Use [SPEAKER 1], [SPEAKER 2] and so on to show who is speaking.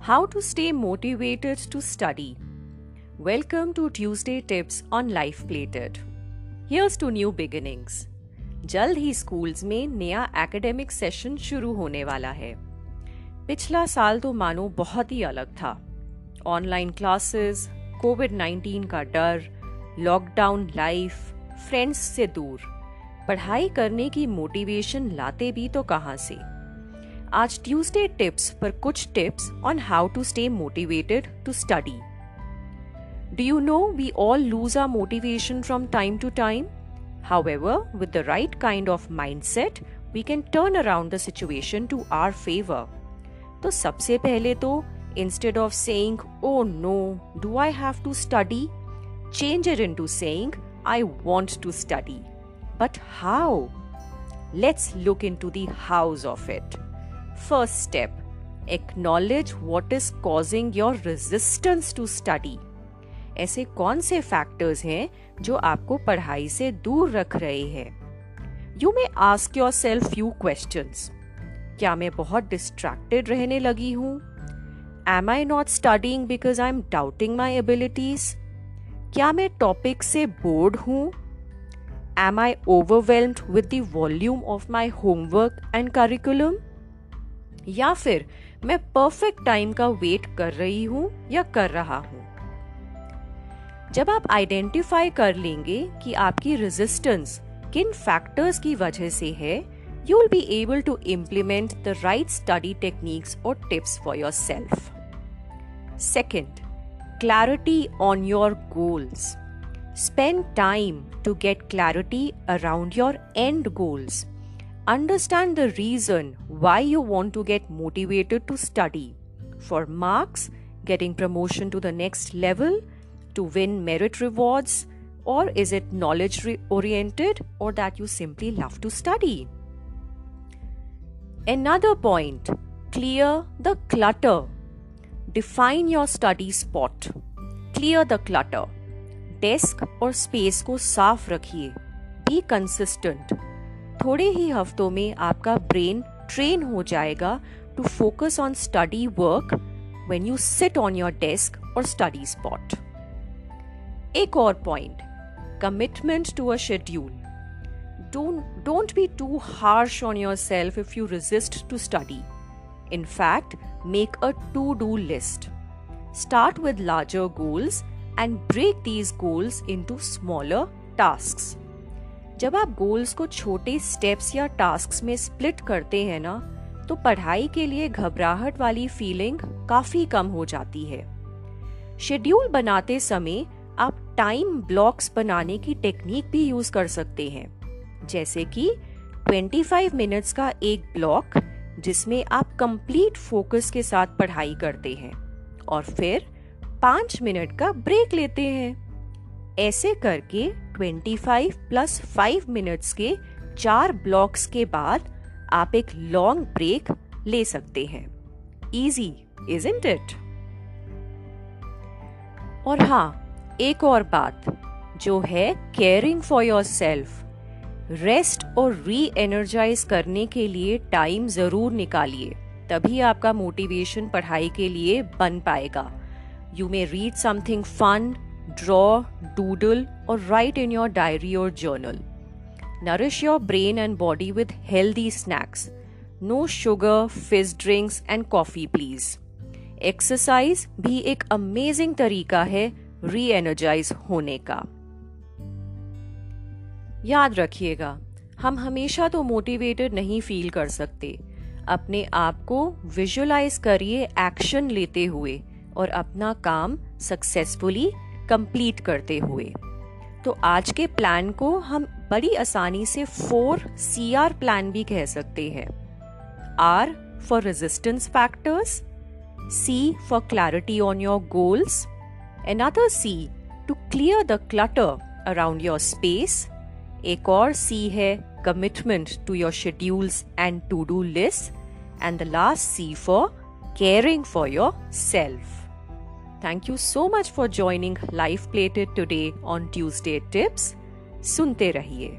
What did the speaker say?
[SPEAKER 1] How to stay motivated to study. Welcome to Tuesday Tips on Life Plated. Here's to new beginnings. जल्द ही schools में नया academic session शुरू होने वाला है पिछला साल तो मानो बहुत ही अलग था ऑनलाइन क्लासेस, कोविड 19 का डर लॉकडाउन लाइफ फ्रेंड्स से दूर पढ़ाई करने की मोटिवेशन लाते भी तो कहाँ से? आज ट्यूसडे टिप्स पर कुछ tips on how to stay motivated to study do you know we all lose our motivation from time to time however with the right kind of mindset we can turn around the situation to our favour तो सबसे पहले तो instead of saying oh no do I have to study change it into saying I want to study But how? Let's look into the hows of it. First step, acknowledge what is causing your resistance to study. ऐसे कौन से factors हैं जो आपको पढ़ाई से दूर रख रहे हैं you may ask yourself few question क्या मैं बहुत डिस्ट्रैक्टेड रहने लगी हूँ am I not studying because I am doubting my abilities क्या मैं टॉपिक से बोर्ड हूँ am I overwhelmed with the volume of my homework and curriculum या फिर मैं परफेक्ट टाइम का वेट कर रही हूँ या कर रहा हूँ? जब आप आइडेंटिफाई कर लेंगे कि आपकी रेजिस्टेंस किन फैक्टर्स की वजह से है you will be able to implement the right study techniques और tips for yourself second clarity on your goals. Spend time to get clarity around your end goals. Understand the reason why you want to get motivated to study. For marks, getting promotion to the next level, to win merit rewards? Or is it knowledge oriented or that you simply love to study? Another point clear the clutter. Define your study spot. Clear the clutter. Desk और space को साफ़ रखिए। Be consistent थोड़े ही हफ्तों में आपका brain train हो जाएगा to focus on study work when you sit on your desk और स्टडी स्पॉट एक और point commitment to a schedule don't don't be too harsh on yourself if you resist to study in fact make a to do list start with larger goals and break these goals into smaller tasks. जब आप goals को छोटे steps या tasks में split करते हैं ना तो पढ़ाई के लिए घबराहट वाली फीलिंग काफ़ी कम हो जाती है। शेड्यूल बनाते समय आप टाइम ब्लॉक्स बनाने की टेक्निक भी यूज़ कर सकते हैं। जैसे कि 25 मिनट्स का एक ब्लॉक जिसमें आप कंप्लीट फोकस के साथ पढ़ाई करते हैं। और फिर पाँच मिनट का ब्रेक लेते हैं। ऐसे करके 25 प्लस 5 मिनट्स के चार ब्लॉक्स के बाद आप एक लॉन्ग ब्रेक ले सकते हैं। इजी इज़ इट और हाँ एक और बात जो है caring for yourself rest और री एनर्जाइज करने के लिए टाइम ज़रूर निकालिए, तभी आपका मोटिवेशन पढ़ाई के लिए बन पाएगा। You may read something fun draw doodle और राइट इन योर डायरी और journal nourish your brain and body with healthy snacks no sugar fizz drinks and coffee please exercise भी एक अमेजिंग तरीका है री एनर्जाइज होने का। याद रखिएगा, हम हमेशा तो मोटिवेटेड नहीं फील कर सकते। अपने आप को विजुअलाइज करिए एक्शन लेते हुए। और अपना काम सक्सेसफुली कंप्लीट करते हुए। तो आज के प्लान को हम बड़ी आसानी से फोर सी आर प्लान भी कह सकते हैं। R for resistance factors C for clarity on your goals another C to clear the clutter around your space एक और सी है commitment to your schedules and to do list and the last C for caring for yourself Thank you so much for joining Life Plated today on Tuesday Tips. सुनते रहिए